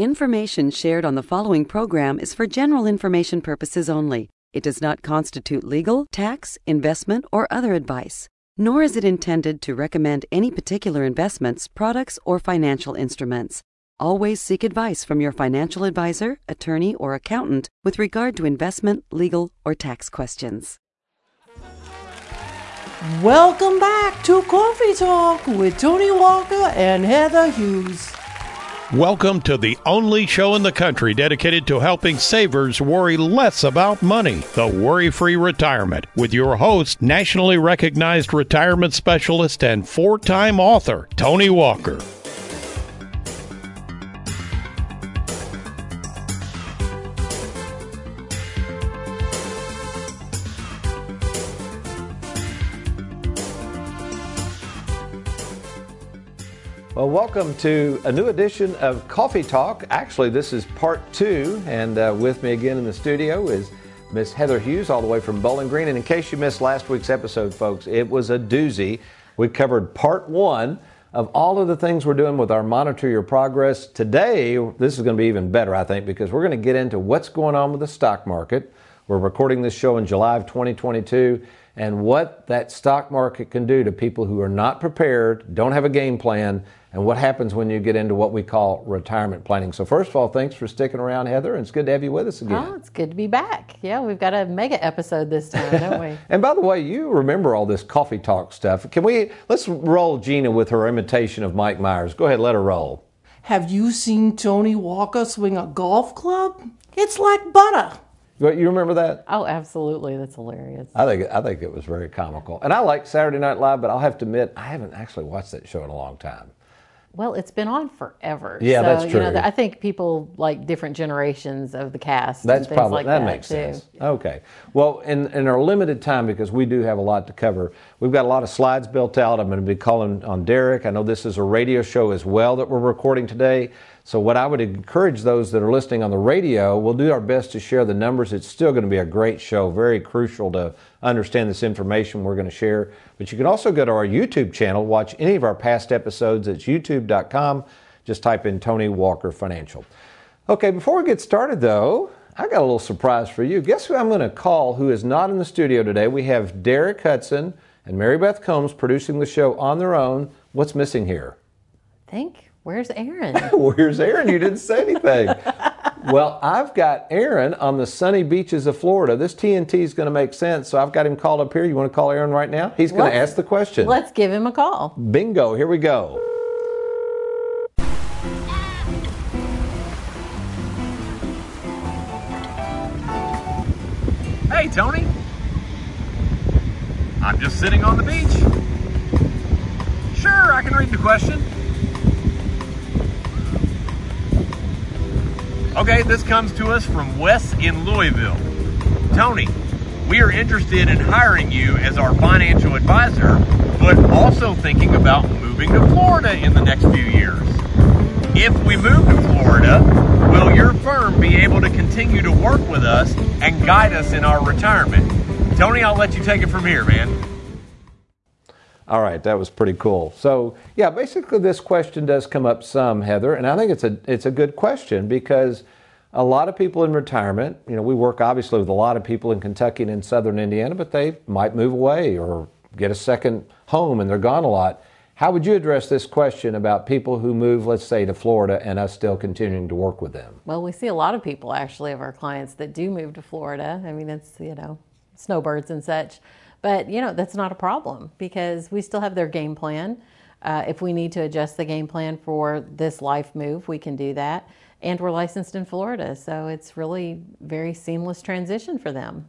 Information shared on the following program is for general information purposes only. It does not constitute legal, tax, investment, or other advice, nor is it intended to recommend any particular investments, products, or financial instruments. Always seek advice from your financial advisor, attorney, or accountant with regard to investment, legal, or tax questions. Welcome back to Coffee Talk with Tony Walker and Heather Hughes. Welcome to the only show in the country dedicated to helping savers worry less about money, the Worry Free Retirement, with your host, nationally recognized retirement specialist and four time author, Tony Walker. Well, welcome to a new edition of Coffee Talk. Actually, this is part two, and uh, with me again in the studio is Miss Heather Hughes, all the way from Bowling Green. And in case you missed last week's episode, folks, it was a doozy. We covered part one of all of the things we're doing with our Monitor Your Progress. Today, this is going to be even better, I think, because we're going to get into what's going on with the stock market. We're recording this show in July of 2022 and what that stock market can do to people who are not prepared, don't have a game plan, and what happens when you get into what we call retirement planning. So, first of all, thanks for sticking around, Heather, and it's good to have you with us again. Oh, it's good to be back. Yeah, we've got a mega episode this time, don't we? and by the way, you remember all this coffee talk stuff. Can we let's roll Gina with her imitation of Mike Myers? Go ahead, let her roll. Have you seen Tony Walker swing a golf club? It's like butter. You remember that? Oh, absolutely. That's hilarious. I think I think it was very comical, and I like Saturday Night Live, but I'll have to admit I haven't actually watched that show in a long time. Well, it's been on forever. Yeah, so, that's true. You know, I think people like different generations of the cast. That's probably like that, that, makes too. sense. Okay. Well, in in our limited time, because we do have a lot to cover, we've got a lot of slides built out. I'm going to be calling on Derek. I know this is a radio show as well that we're recording today. So, what I would encourage those that are listening on the radio, we'll do our best to share the numbers. It's still going to be a great show, very crucial to understand this information we're going to share. But you can also go to our YouTube channel, watch any of our past episodes. It's youtube.com. Just type in Tony Walker Financial. Okay, before we get started though, I got a little surprise for you. Guess who I'm going to call who is not in the studio today? We have Derek Hudson and Mary Beth Combs producing the show on their own. What's missing here? Think. Where's Aaron? Where's Aaron? You didn't say anything. well, I've got Aaron on the sunny beaches of Florida. This TNT is going to make sense, so I've got him called up here. You want to call Aaron right now? He's going to Let's- ask the question. Let's give him a call. Bingo, here we go. Hey, Tony. I'm just sitting on the beach. Sure, I can read the question. Okay, this comes to us from Wes in Louisville. Tony, we are interested in hiring you as our financial advisor, but also thinking about moving to Florida in the next few years. If we move to Florida, will your firm be able to continue to work with us and guide us in our retirement? Tony, I'll let you take it from here, man. All right, that was pretty cool. So, yeah, basically this question does come up some, Heather, and I think it's a it's a good question because a lot of people in retirement, you know, we work obviously with a lot of people in Kentucky and in southern Indiana, but they might move away or get a second home and they're gone a lot. How would you address this question about people who move, let's say, to Florida and us still continuing to work with them? Well, we see a lot of people actually of our clients that do move to Florida. I mean, it's, you know, snowbirds and such. But, you know, that's not a problem because we still have their game plan. Uh, if we need to adjust the game plan for this life move, we can do that. And we're licensed in Florida, so it's really very seamless transition for them.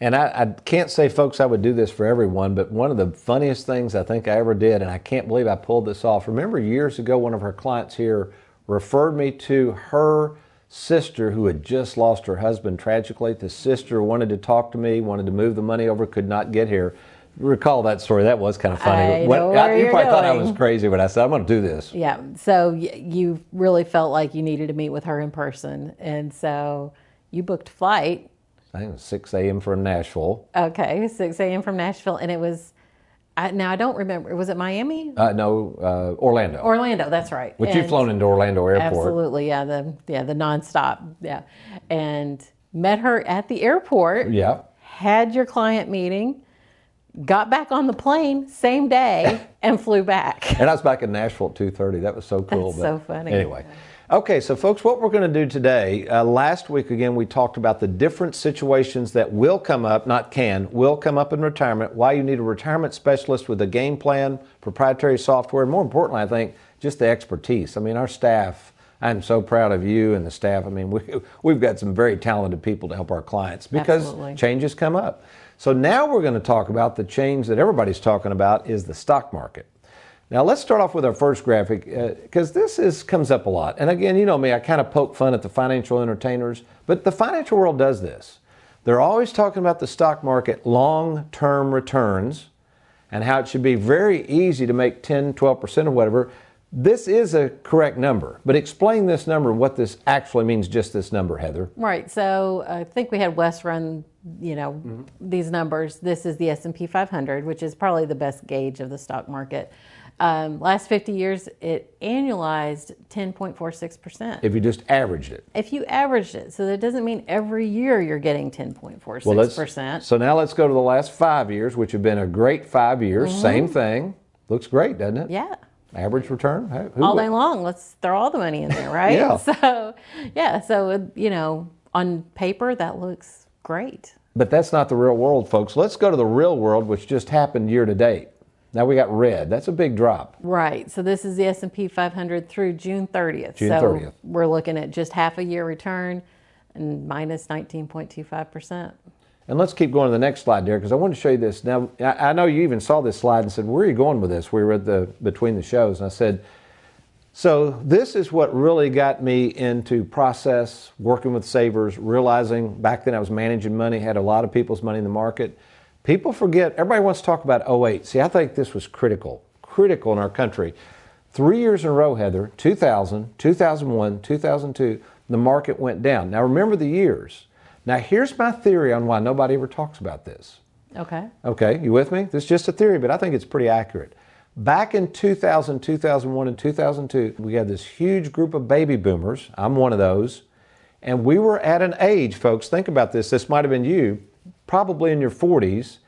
And I, I can't say, folks, I would do this for everyone, but one of the funniest things I think I ever did, and I can't believe I pulled this off. Remember years ago, one of her clients here referred me to her sister who had just lost her husband tragically. The sister wanted to talk to me, wanted to move the money over, could not get here. Recall that story. That was kind of funny. I know where you probably thought I was crazy when I said, I'm going to do this. Yeah, so y- you really felt like you needed to meet with her in person. And so you booked flight I think it was 6 a.m. from Nashville. Okay, 6 a.m. from Nashville, and it was I, now I don't remember. Was it Miami? Uh, no, uh, Orlando. Orlando. That's right. Which you've flown into Orlando Airport. Absolutely, yeah. The yeah the nonstop, yeah. And met her at the airport. Yeah. Had your client meeting. Got back on the plane same day and flew back. And I was back in Nashville at 2:30. That was so cool. That's so funny. Anyway, okay, so folks, what we're going to do today. Uh, last week again, we talked about the different situations that will come up, not can, will come up in retirement. Why you need a retirement specialist with a game plan, proprietary software, and more importantly, I think just the expertise. I mean, our staff. I'm so proud of you and the staff. I mean, we, we've got some very talented people to help our clients because Absolutely. changes come up. So now we're going to talk about the change that everybody's talking about is the stock market. Now let's start off with our first graphic because this is comes up a lot. And again, you know me, I kind of poke fun at the financial entertainers, but the financial world does this. They're always talking about the stock market long-term returns and how it should be very easy to make 10, 12% or whatever. This is a correct number, but explain this number, what this actually means, just this number, Heather. Right. So I think we had Wes run, you know, Mm-hmm. these numbers. This is the S and P 500, which is probably the best gauge of the stock market. Um, last 50 years, it annualized 10.46 percent. If you just averaged it. If you averaged it, so that doesn't mean every year you're getting 10.46%. Well, so now let's go to the last five years, which have been a great five years. Same thing. Looks great, doesn't it? Mm-hmm. Yeah. Average return? Who all would- day long. Let's throw all the money in there, right? Yeah. So, yeah. So you know, on paper that looks great. But that's not the real world, folks. Let's go to the real world, which just happened year to date. Now we got red. That's a big drop. Right. So this is the S and P 500 through June 30th. June so 30th. we're looking at just half a year return and minus minus 19.25 percent. And let's keep going to the next slide, Derek, because I want to show you this. Now, I I know you even saw this slide and said, "Where are you going with this?" We were at the between the shows, and I said, "So this is what really got me into process working with savers, realizing back then I was managing money, had a lot of people's money in the market. People forget. Everybody wants to talk about 08. See, I think this was critical, critical in our country. Three years in a row, Heather, 2000, 2001, 2002, the market went down. Now remember the years." Now, here's my theory on why nobody ever talks about this. Okay. Okay, you with me? This is just a theory, but I think it's pretty accurate. Back in 2000, 2001, and 2002, we had this huge group of baby boomers. I'm one of those. And we were at an age, folks, think about this. This might have been you, probably in your 40s.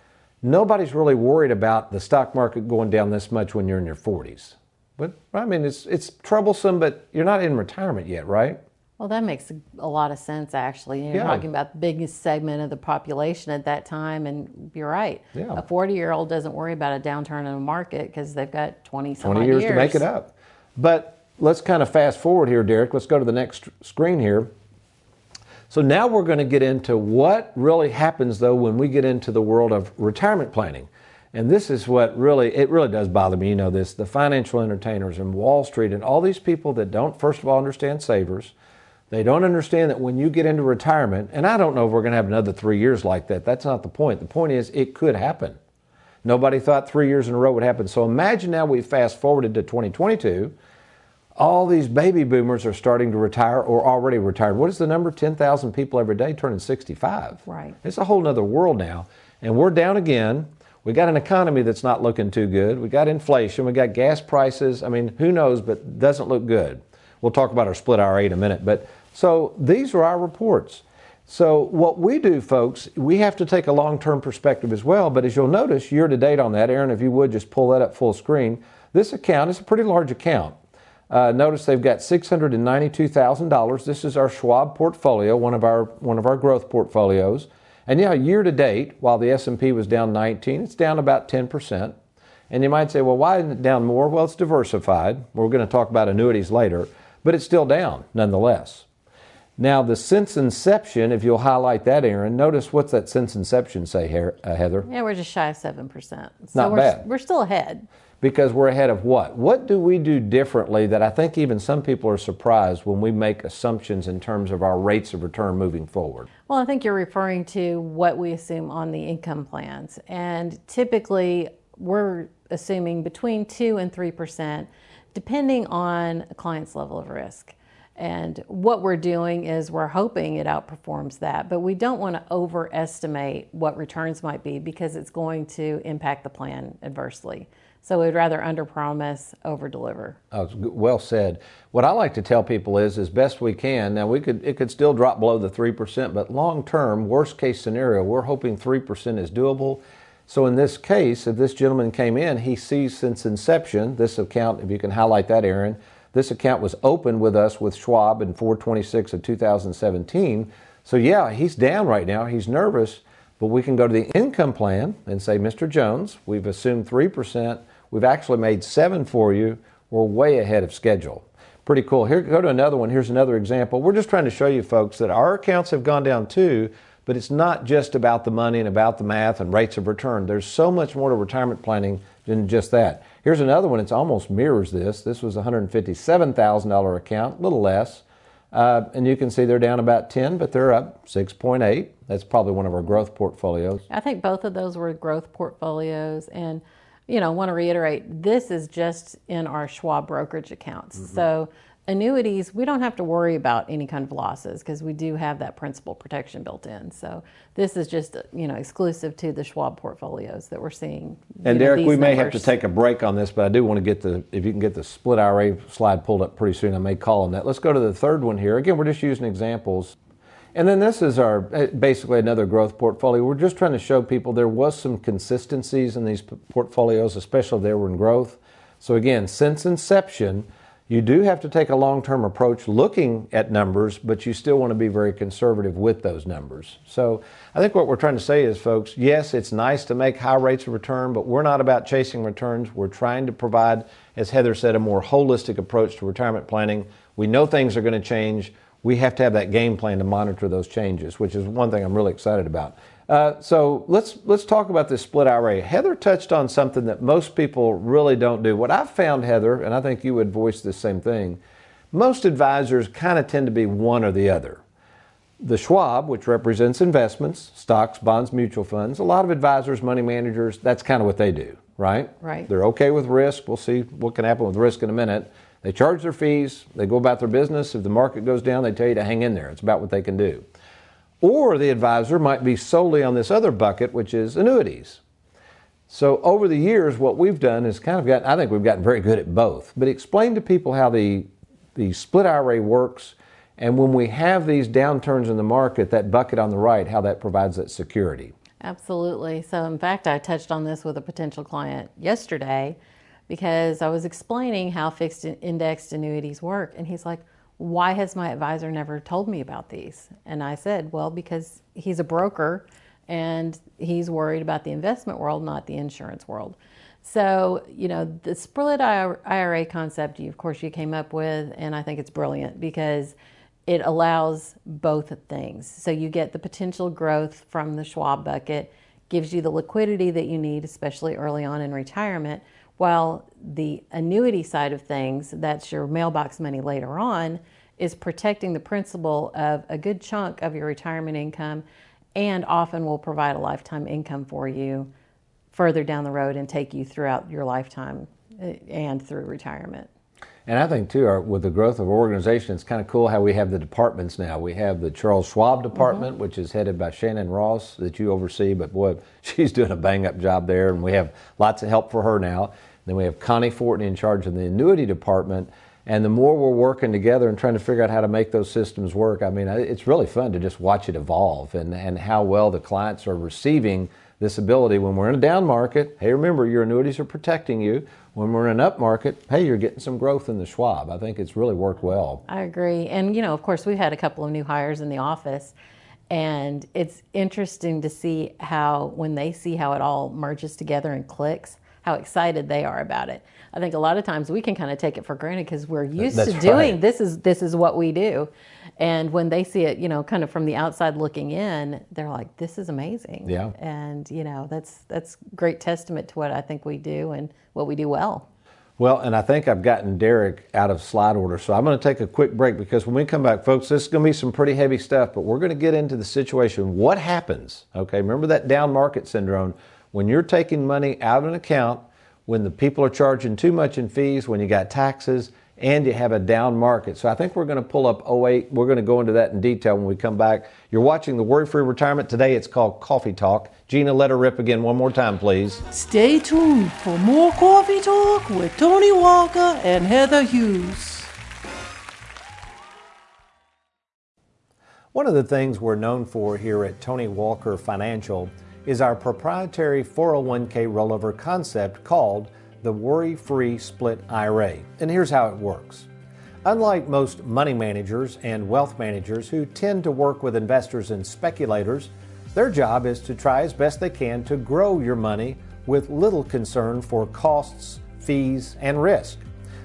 Nobody's really worried about the stock market going down this much when you're in your 40s. But I mean, it's, it's troublesome, but you're not in retirement yet, right? Well, that makes a lot of sense, actually. You're Yeah. talking about the biggest segment of the population at that time, and you're right. Yeah. A 40 year old doesn't worry about a downturn in the market because they've got 20 some 20 odd years, to make it up. But let's kind of fast forward here, Derek. Let's go to the next screen here. So now we're going to get into what really happens though when we get into the world of retirement planning. And this is what really it really does bother me, you know this, the financial entertainers and Wall Street and all these people that don't first of all understand savers. They don't understand that when you get into retirement, and I don't know if we're going to have another 3 years like that. That's not the point. The point is it could happen. Nobody thought 3 years in a row would happen. So imagine now we fast forwarded to 2022 all these baby boomers are starting to retire or already retired. What is the number? 10,000 people every day turning 65. Right. It's a whole other world now. And we're down again. We got an economy that's not looking too good. We got inflation. We got gas prices. I mean, who knows, but doesn't look good. We'll talk about our split IRA in a minute. But so these are our reports. So what we do, folks, we have to take a long-term perspective as well. But as you'll notice, year to date on that, Aaron, if you would just pull that up full screen. This account is a pretty large account. Uh, notice they've got $692,000. This is our Schwab portfolio, one of our one of our growth portfolios. And yeah, year to date, while the S&P was down 19, it's down about 10%. And you might say, well, why isn't it down more? Well, it's diversified. We're going to talk about annuities later, but it's still down nonetheless. Now, the since inception, if you'll highlight that, Aaron, notice what's that since inception say, uh, Heather? Yeah, we're just shy of 7%. So Not we're, bad. we're still ahead. Because we're ahead of what? What do we do differently that I think even some people are surprised when we make assumptions in terms of our rates of return moving forward? Well, I think you're referring to what we assume on the income plans. And typically, we're assuming between 2 and 3%, depending on a client's level of risk. And what we're doing is we're hoping it outperforms that, but we don't want to overestimate what returns might be because it's going to impact the plan adversely. So we'd rather underpromise, overdeliver. Oh, well said. What I like to tell people is, as best we can. Now we could it could still drop below the three percent, but long term, worst case scenario, we're hoping three percent is doable. So in this case, if this gentleman came in, he sees since inception this account. If you can highlight that, Aaron, this account was opened with us with Schwab in 426 of 2017. So yeah, he's down right now. He's nervous, but we can go to the income plan and say, Mr. Jones, we've assumed three percent We've actually made seven for you. We're way ahead of schedule. Pretty cool. Here, go to another one. Here's another example. We're just trying to show you folks that our accounts have gone down too, but it's not just about the money and about the math and rates of return. There's so much more to retirement planning than just that. Here's another one. It's almost mirrors this. This was a $157,000 account, a little less. Uh, and you can see they're down about 10, but they're up 6.8. That's probably one of our growth portfolios. I think both of those were growth portfolios. And you know, want to reiterate this is just in our Schwab brokerage accounts. Mm-hmm. So annuities, we don't have to worry about any kind of losses because we do have that principal protection built in. So this is just you know exclusive to the Schwab portfolios that we're seeing. And know, Derek, we may have to take a break on this, but I do want to get the if you can get the split IRA slide pulled up pretty soon, I may call on that. Let's go to the third one here. Again, we're just using examples. And then this is our eh, basically another growth portfolio. We're just trying to show people there was some consistencies in these portfolios, especially if they were in growth. So again, since inception, you do have to take a long-term approach looking at numbers, but you still want to be very conservative with those numbers. So I think what we're trying to say is, folks, yes, it's nice to make high rates of return, but we're not about chasing returns. We're trying to provide, as Heather said, a more holistic approach to retirement planning. We know things are going to change we have to have that game plan to monitor those changes, which is one thing I'm really excited about. Uh, so let's let's talk about this split IRA. Heather touched on something that most people really don't do. What I've found, Heather, and I think you would voice the same thing. Most advisors kind of tend to be one or the other. The Schwab, which represents investments, stocks, bonds, mutual funds, a lot of advisors, money managers, that's kind of what they do, right? Right. They're okay with risk. We'll see what can happen with risk in a minute. They charge their fees, they go about their business. If the market goes down, they tell you to hang in there. It's about what they can do. Or the advisor might be solely on this other bucket, which is annuities. So over the years, what we've done is kind of gotten, I think we've gotten very good at both. But explain to people how the, the split IRA works, and when we have these downturns in the market, that bucket on the right, how that provides that security. Absolutely. So, in fact, I touched on this with a potential client yesterday because I was explaining how fixed indexed annuities work. And he's like, Why has my advisor never told me about these? And I said, Well, because he's a broker and he's worried about the investment world, not the insurance world. So, you know, the split IRA concept, of course, you came up with, and I think it's brilliant because it allows both things. So you get the potential growth from the Schwab bucket, gives you the liquidity that you need, especially early on in retirement, while the annuity side of things, that's your mailbox money later on, is protecting the principal of a good chunk of your retirement income and often will provide a lifetime income for you further down the road and take you throughout your lifetime eh, and through retirement. And I think too, our, with the growth of organization, it's kind of cool how we have the departments now. We have the Charles Schwab department, mm-hmm. which is headed by Shannon Ross, that you oversee. But boy, she's doing a bang up job there, and we have lots of help for her now. Then we have Connie Fortney in charge of the annuity department. And the more we're working together and trying to figure out how to make those systems work, I mean, it's really fun to just watch it evolve and, and how well the clients are receiving this ability. When we're in a down market, hey, remember, your annuities are protecting you. When we're in an up market, hey, you're getting some growth in the Schwab. I think it's really worked well. I agree. And, you know, of course, we've had a couple of new hires in the office. And it's interesting to see how, when they see how it all merges together and clicks, how excited they are about it. I think a lot of times we can kind of take it for granted because we're used That's to doing right. this is this is what we do. And when they see it, you know, kind of from the outside looking in, they're like, "This is amazing." Yeah. And you know, that's that's great testament to what I think we do and what we do well. Well, and I think I've gotten Derek out of slide order, so I'm going to take a quick break because when we come back, folks, this is going to be some pretty heavy stuff, but we're going to get into the situation. What happens? Okay, remember that down market syndrome when you're taking money out of an account, when the people are charging too much in fees, when you got taxes, and you have a down market. So I think we're going to pull up 08. We're going to go into that in detail when we come back. You're watching the Worry Free Retirement. Today it's called Coffee Talk. Gina, let her rip again one more time, please. Stay tuned for more Coffee Talk with Tony Walker and Heather Hughes. One of the things we're known for here at Tony Walker Financial is our proprietary 401k rollover concept called the Worry Free Split IRA. And here's how it works. Unlike most money managers and wealth managers who tend to work with investors and speculators, their job is to try as best they can to grow your money with little concern for costs, fees, and risk.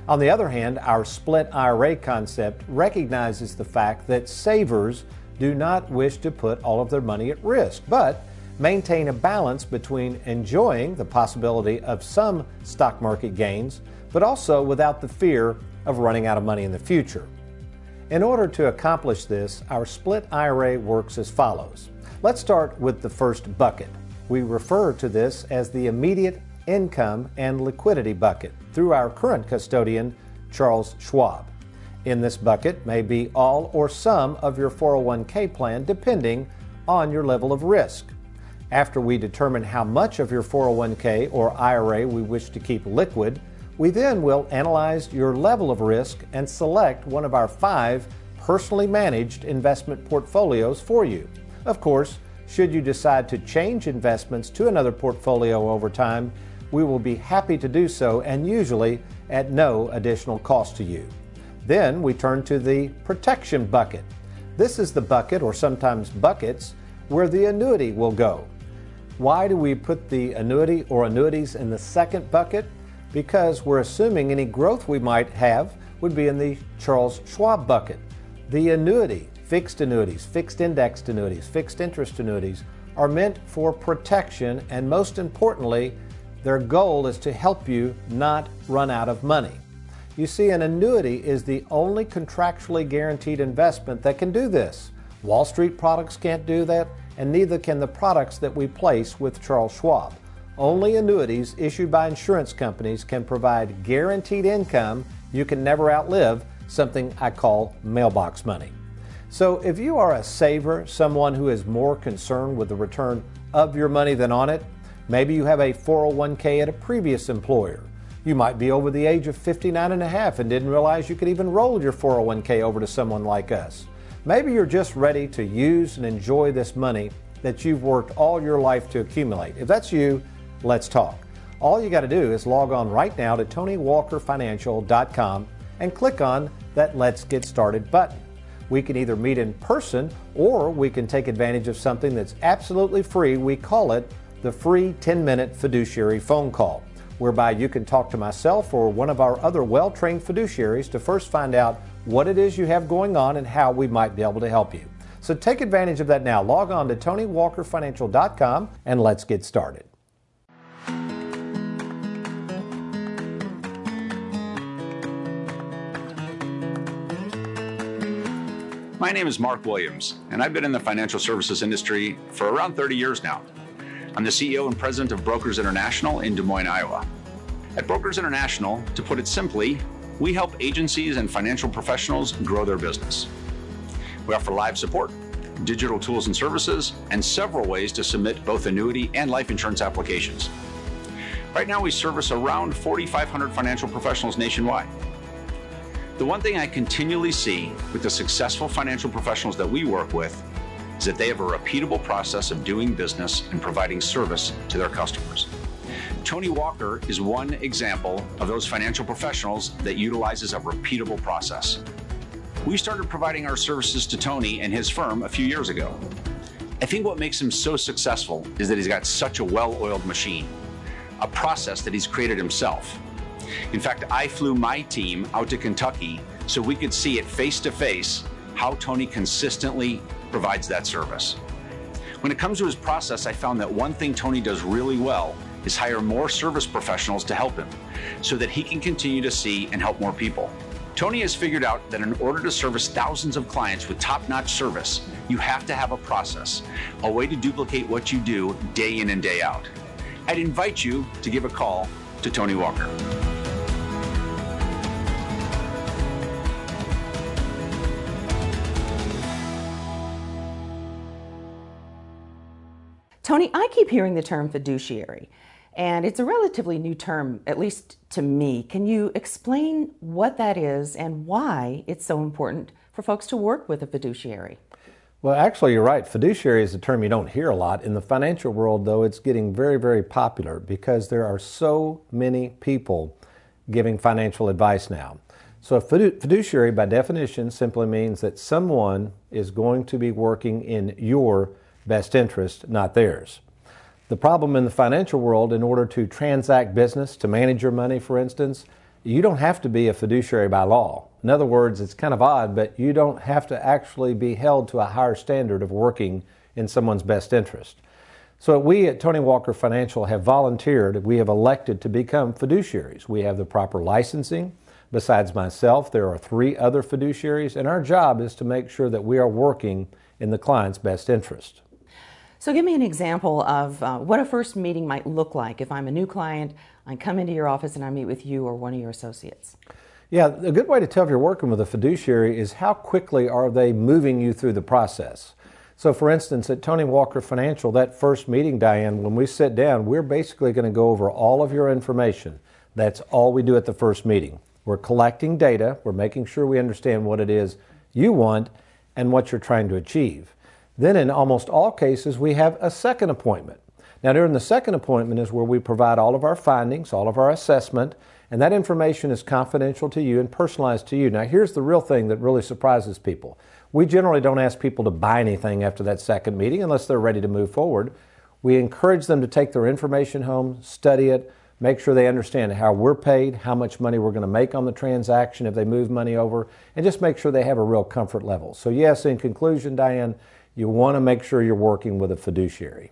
On the other hand, our split IRA concept recognizes the fact that savers do not wish to put all of their money at risk, but maintain a balance between enjoying the possibility of some stock market gains, but also without the fear of running out of money in the future. In order to accomplish this, our split IRA works as follows. Let's start with the first bucket. We refer to this as the immediate income and liquidity bucket through our current custodian, Charles Schwab. In this bucket may be all or some of your 401k plan depending on your level of risk. After we determine how much of your 401k or IRA we wish to keep liquid, we then will analyze your level of risk and select one of our five personally managed investment portfolios for you. Of course, should you decide to change investments to another portfolio over time, we will be happy to do so and usually at no additional cost to you. Then we turn to the protection bucket. This is the bucket, or sometimes buckets, where the annuity will go. Why do we put the annuity or annuities in the second bucket? Because we're assuming any growth we might have would be in the Charles Schwab bucket. The annuity, fixed annuities, fixed indexed annuities, fixed interest annuities are meant for protection and most importantly, their goal is to help you not run out of money. You see, an annuity is the only contractually guaranteed investment that can do this. Wall Street products can't do that, and neither can the products that we place with Charles Schwab. Only annuities issued by insurance companies can provide guaranteed income you can never outlive, something I call mailbox money. So, if you are a saver, someone who is more concerned with the return of your money than on it, maybe you have a 401k at a previous employer. You might be over the age of 59 and a half and didn't realize you could even roll your 401k over to someone like us. Maybe you're just ready to use and enjoy this money that you've worked all your life to accumulate. If that's you, let's talk. All you got to do is log on right now to TonyWalkerFinancial.com and click on that Let's Get Started button. We can either meet in person or we can take advantage of something that's absolutely free. We call it the free 10 minute fiduciary phone call, whereby you can talk to myself or one of our other well trained fiduciaries to first find out what it is you have going on and how we might be able to help you. So take advantage of that now. Log on to TonyWalkerFinancial.com and let's get started. My name is Mark Williams, and I've been in the financial services industry for around 30 years now. I'm the CEO and president of Brokers International in Des Moines, Iowa. At Brokers International, to put it simply, we help agencies and financial professionals grow their business. We offer live support, digital tools and services, and several ways to submit both annuity and life insurance applications. Right now, we service around 4,500 financial professionals nationwide. The one thing I continually see with the successful financial professionals that we work with is that they have a repeatable process of doing business and providing service to their customers. Tony Walker is one example of those financial professionals that utilizes a repeatable process. We started providing our services to Tony and his firm a few years ago. I think what makes him so successful is that he's got such a well oiled machine, a process that he's created himself. In fact, I flew my team out to Kentucky so we could see it face to face how Tony consistently provides that service. When it comes to his process, I found that one thing Tony does really well is hire more service professionals to help him so that he can continue to see and help more people. Tony has figured out that in order to service thousands of clients with top notch service, you have to have a process, a way to duplicate what you do day in and day out. I'd invite you to give a call to Tony Walker. Tony, I keep hearing the term fiduciary and it's a relatively new term, at least to me. Can you explain what that is and why it's so important for folks to work with a fiduciary? Well, actually, you're right. Fiduciary is a term you don't hear a lot. In the financial world, though, it's getting very, very popular because there are so many people giving financial advice now. So, a fiduciary, by definition, simply means that someone is going to be working in your best interest, not theirs. The problem in the financial world, in order to transact business, to manage your money, for instance, you don't have to be a fiduciary by law. In other words, it's kind of odd, but you don't have to actually be held to a higher standard of working in someone's best interest. So, we at Tony Walker Financial have volunteered, we have elected to become fiduciaries. We have the proper licensing. Besides myself, there are three other fiduciaries, and our job is to make sure that we are working in the client's best interest. So, give me an example of uh, what a first meeting might look like if I'm a new client, I come into your office and I meet with you or one of your associates. Yeah, a good way to tell if you're working with a fiduciary is how quickly are they moving you through the process. So, for instance, at Tony Walker Financial, that first meeting, Diane, when we sit down, we're basically going to go over all of your information. That's all we do at the first meeting. We're collecting data, we're making sure we understand what it is you want and what you're trying to achieve. Then, in almost all cases, we have a second appointment. Now, during the second appointment is where we provide all of our findings, all of our assessment, and that information is confidential to you and personalized to you. Now, here's the real thing that really surprises people. We generally don't ask people to buy anything after that second meeting unless they're ready to move forward. We encourage them to take their information home, study it, make sure they understand how we're paid, how much money we're going to make on the transaction if they move money over, and just make sure they have a real comfort level. So, yes, in conclusion, Diane, you want to make sure you're working with a fiduciary.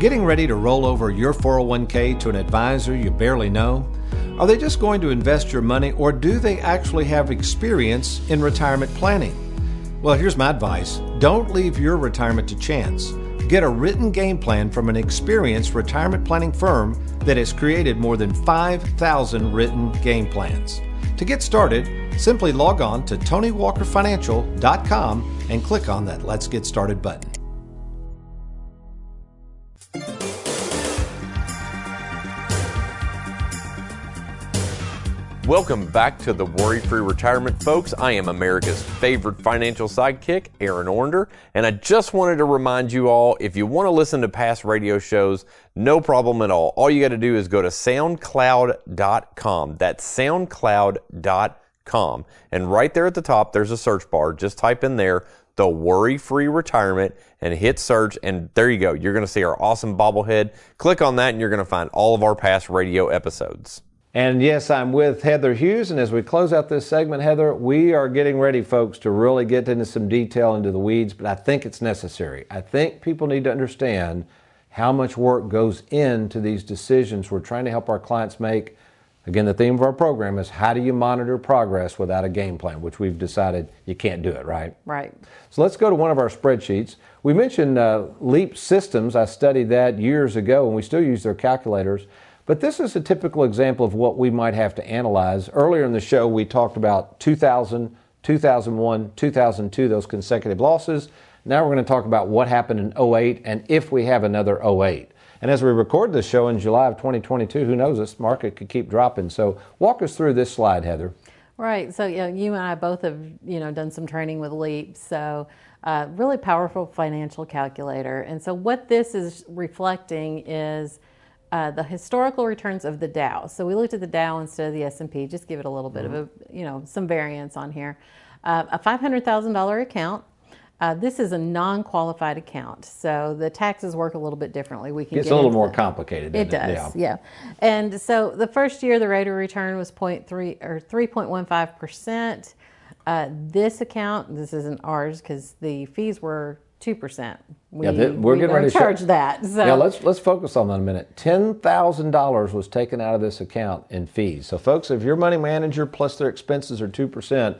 Getting ready to roll over your 401k to an advisor you barely know? Are they just going to invest your money or do they actually have experience in retirement planning? Well, here's my advice don't leave your retirement to chance. Get a written game plan from an experienced retirement planning firm that has created more than 5,000 written game plans. To get started, simply log on to TonyWalkerFinancial.com and click on that Let's Get Started button. Welcome back to the Worry Free Retirement, folks. I am America's favorite financial sidekick, Aaron Ornder, and I just wanted to remind you all if you want to listen to past radio shows, no problem at all. All you got to do is go to soundcloud.com. That's soundcloud.com. And right there at the top, there's a search bar. Just type in there the worry free retirement and hit search and there you go. You're going to see our awesome bobblehead. Click on that and you're going to find all of our past radio episodes. And yes, I'm with Heather Hughes. And as we close out this segment, Heather, we are getting ready, folks, to really get into some detail into the weeds, but I think it's necessary. I think people need to understand how much work goes into these decisions we're trying to help our clients make. Again, the theme of our program is how do you monitor progress without a game plan, which we've decided you can't do it, right? Right. So let's go to one of our spreadsheets. We mentioned uh, Leap Systems. I studied that years ago, and we still use their calculators. But this is a typical example of what we might have to analyze. Earlier in the show, we talked about 2000, 2001, 2002, those consecutive losses. Now we're going to talk about what happened in 08 and if we have another 08. And as we record this show in July of 2022, who knows, this market could keep dropping. So walk us through this slide, Heather. Right. So you, know, you and I both have you know done some training with Leap. So uh, really powerful financial calculator. And so what this is reflecting is uh, the historical returns of the Dow. So we looked at the Dow instead of the S&P, just give it a little bit mm-hmm. of a, you know, some variance on here. Uh, a $500,000 account. Uh, this is a non-qualified account, so the taxes work a little bit differently. We can it's a little more complicated. It does, it? Yeah. yeah. And so the first year, the rate of return was 0.3 or 3.15 percent. Uh, this account, this isn't ours because the fees were two percent. We, Yeah, we're we getting ready to charge that. So Yeah, let's let's focus on that a minute. Ten thousand dollars was taken out of this account in fees. So, folks, if your money manager plus their expenses are two percent,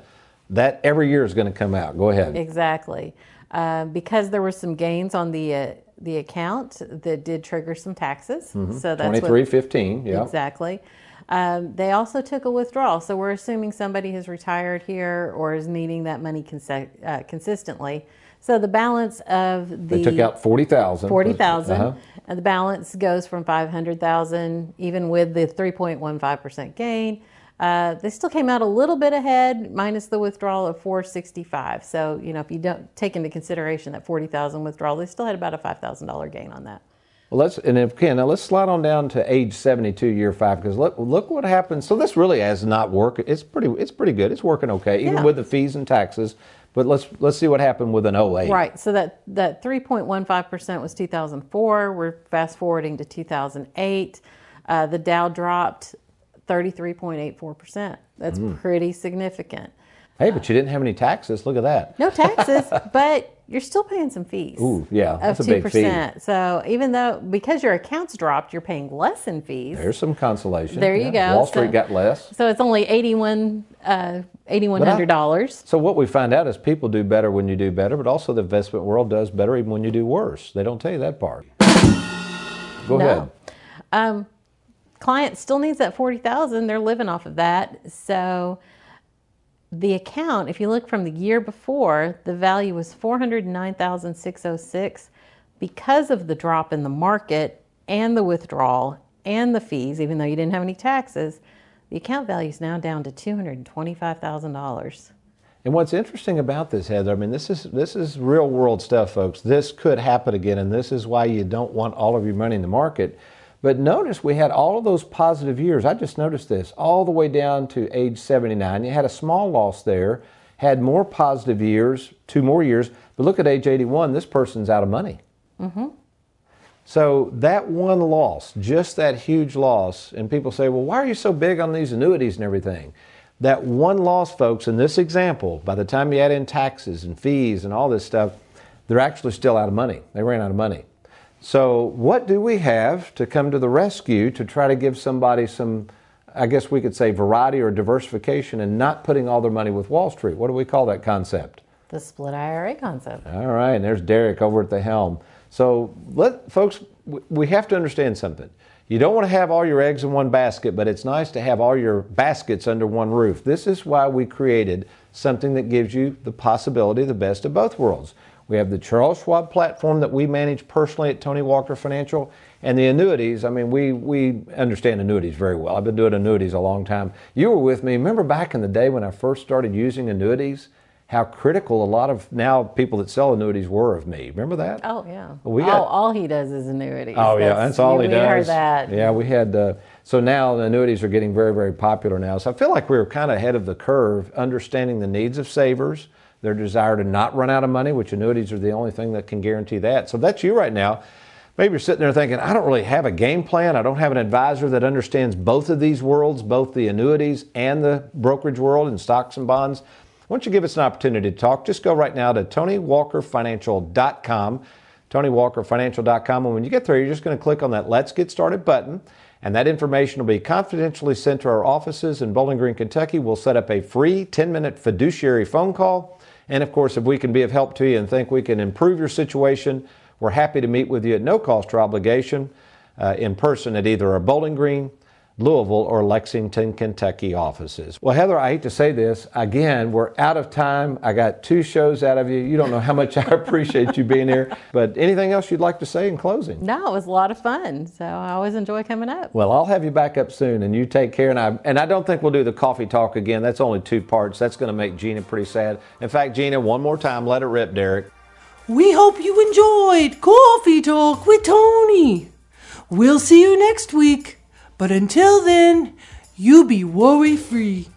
that every year is going to come out. Go ahead. Exactly. Uh, because there were some gains on the uh, the account that did trigger some taxes. So that's Twenty three fifteen. Yeah. Exactly. Um, they also took a withdrawal. So we're assuming somebody has retired here or is needing that money conse- uh, consistently. So the balance of the They took out forty thousand. forty thousand, Uh-huh. and the balance goes from five hundred thousand, even with the three point one five percent gain. Uh, they still came out a little bit ahead, minus the withdrawal of four sixty five. So you know, if you don't take into consideration that forty thousand withdrawal, they still had about a five thousand dollar gain on that. Well, let's and if Ken, now let's slide on down to age seventy-two, year five, because look, look what happens. So this really has not worked. It's pretty, it's pretty good. It's working okay, even Yeah. with the fees and taxes. But let's let's see what happened with an 08. Right. So that that 3.15% was 2004. We're fast forwarding to 2008. Uh, the Dow dropped 33.84%. That's Mm. pretty significant. Hey, but you didn't have any taxes. Look at that. No taxes, but you're still paying some fees. Ooh, yeah, Of that's a two big fee. So even though because your accounts dropped, you're paying less in fees. There's some consolation. There you Yeah. go. Wall Street So- got less. So it's only eighty-one, uh, eighty-one hundred dollars. So what we find out is people do better when you do better, but also the investment world does better even when you do worse. They don't tell you that part. Go ahead. Um, client still needs that forty thousand. They're living off of that. So the account, if you look from the year before, the value was four hundred nine thousand six hundred six. Because of the drop in the market and the withdrawal and the fees, even though you didn't have any taxes, the account value is now down to two hundred twenty-five thousand dollars. And what's interesting about this, Heather, I mean, this is this is real world stuff, folks. This could happen again, and this is why you don't want all of your money in the market. But notice we had all of those positive years. I just noticed this all the way down to age 79. You had a small loss there, had more positive years, two more years. But look at age 81. This person's out of money. Mm-hmm. So that one loss, just that huge loss, and people say, well, why are you so big on these annuities and everything? That one loss, folks, in this example, by the time you add in taxes and fees and all this stuff, they're actually still out of money. They ran out of money. So, what do we have to come to the rescue to try to give somebody some, I guess we could say, variety or diversification and not putting all their money with Wall Street? What do we call that concept? The split IRA concept. All right, and there's Derek over at the helm. So, let folks, we have to understand something. You don't want to have all your eggs in one basket, but it's nice to have all your baskets under one roof. This is why we created something that gives you the possibility of the best of both worlds. We have the Charles Schwab platform that we manage personally at Tony Walker Financial, and the annuities. I mean, we we understand annuities very well. I've been doing annuities a long time. You were with me. Remember back in the day when I first started using annuities? How critical a lot of now people that sell annuities were of me. Remember that? Oh yeah. We all, got- all he does is annuities. Oh yeah, that's all he we does. heard that. Yeah, we had. Uh, so now the annuities are getting very, very popular now. So I feel like we were kind of ahead of the curve, understanding the needs of savers, their desire to not run out of money, which annuities are the only thing that can guarantee that. So that's you right now. Maybe you're sitting there thinking, I don't really have a game plan. I don't have an advisor that understands both of these worlds, both the annuities and the brokerage world and stocks and bonds. Why don't you give us an opportunity to talk? Just go right now to TonyWalkerFinancial.com, TonyWalkerFinancial.com. And when you get there, you're just going to click on that Let's Get Started button. And that information will be confidentially sent to our offices in Bowling Green, Kentucky. We'll set up a free 10 minute fiduciary phone call. And of course, if we can be of help to you and think we can improve your situation, we're happy to meet with you at no cost or obligation uh, in person at either our Bowling Green, Louisville, or Lexington, Kentucky offices. Well, Heather, I hate to say this. Again, we're out of time. I got two shows out of you. You don't know how much I appreciate you being here. But anything else you'd like to say in closing? No, it was a lot of fun. So I always enjoy coming up. Well, I'll have you back up soon, and you take care. And I and I don't think we'll do the coffee talk again. That's only two parts. That's going to make Gina pretty sad. In fact, Gina, one more time, let it rip, Derek. We hope you enjoyed Coffee Talk with Tony. We'll see you next week. But until then, you be worry free.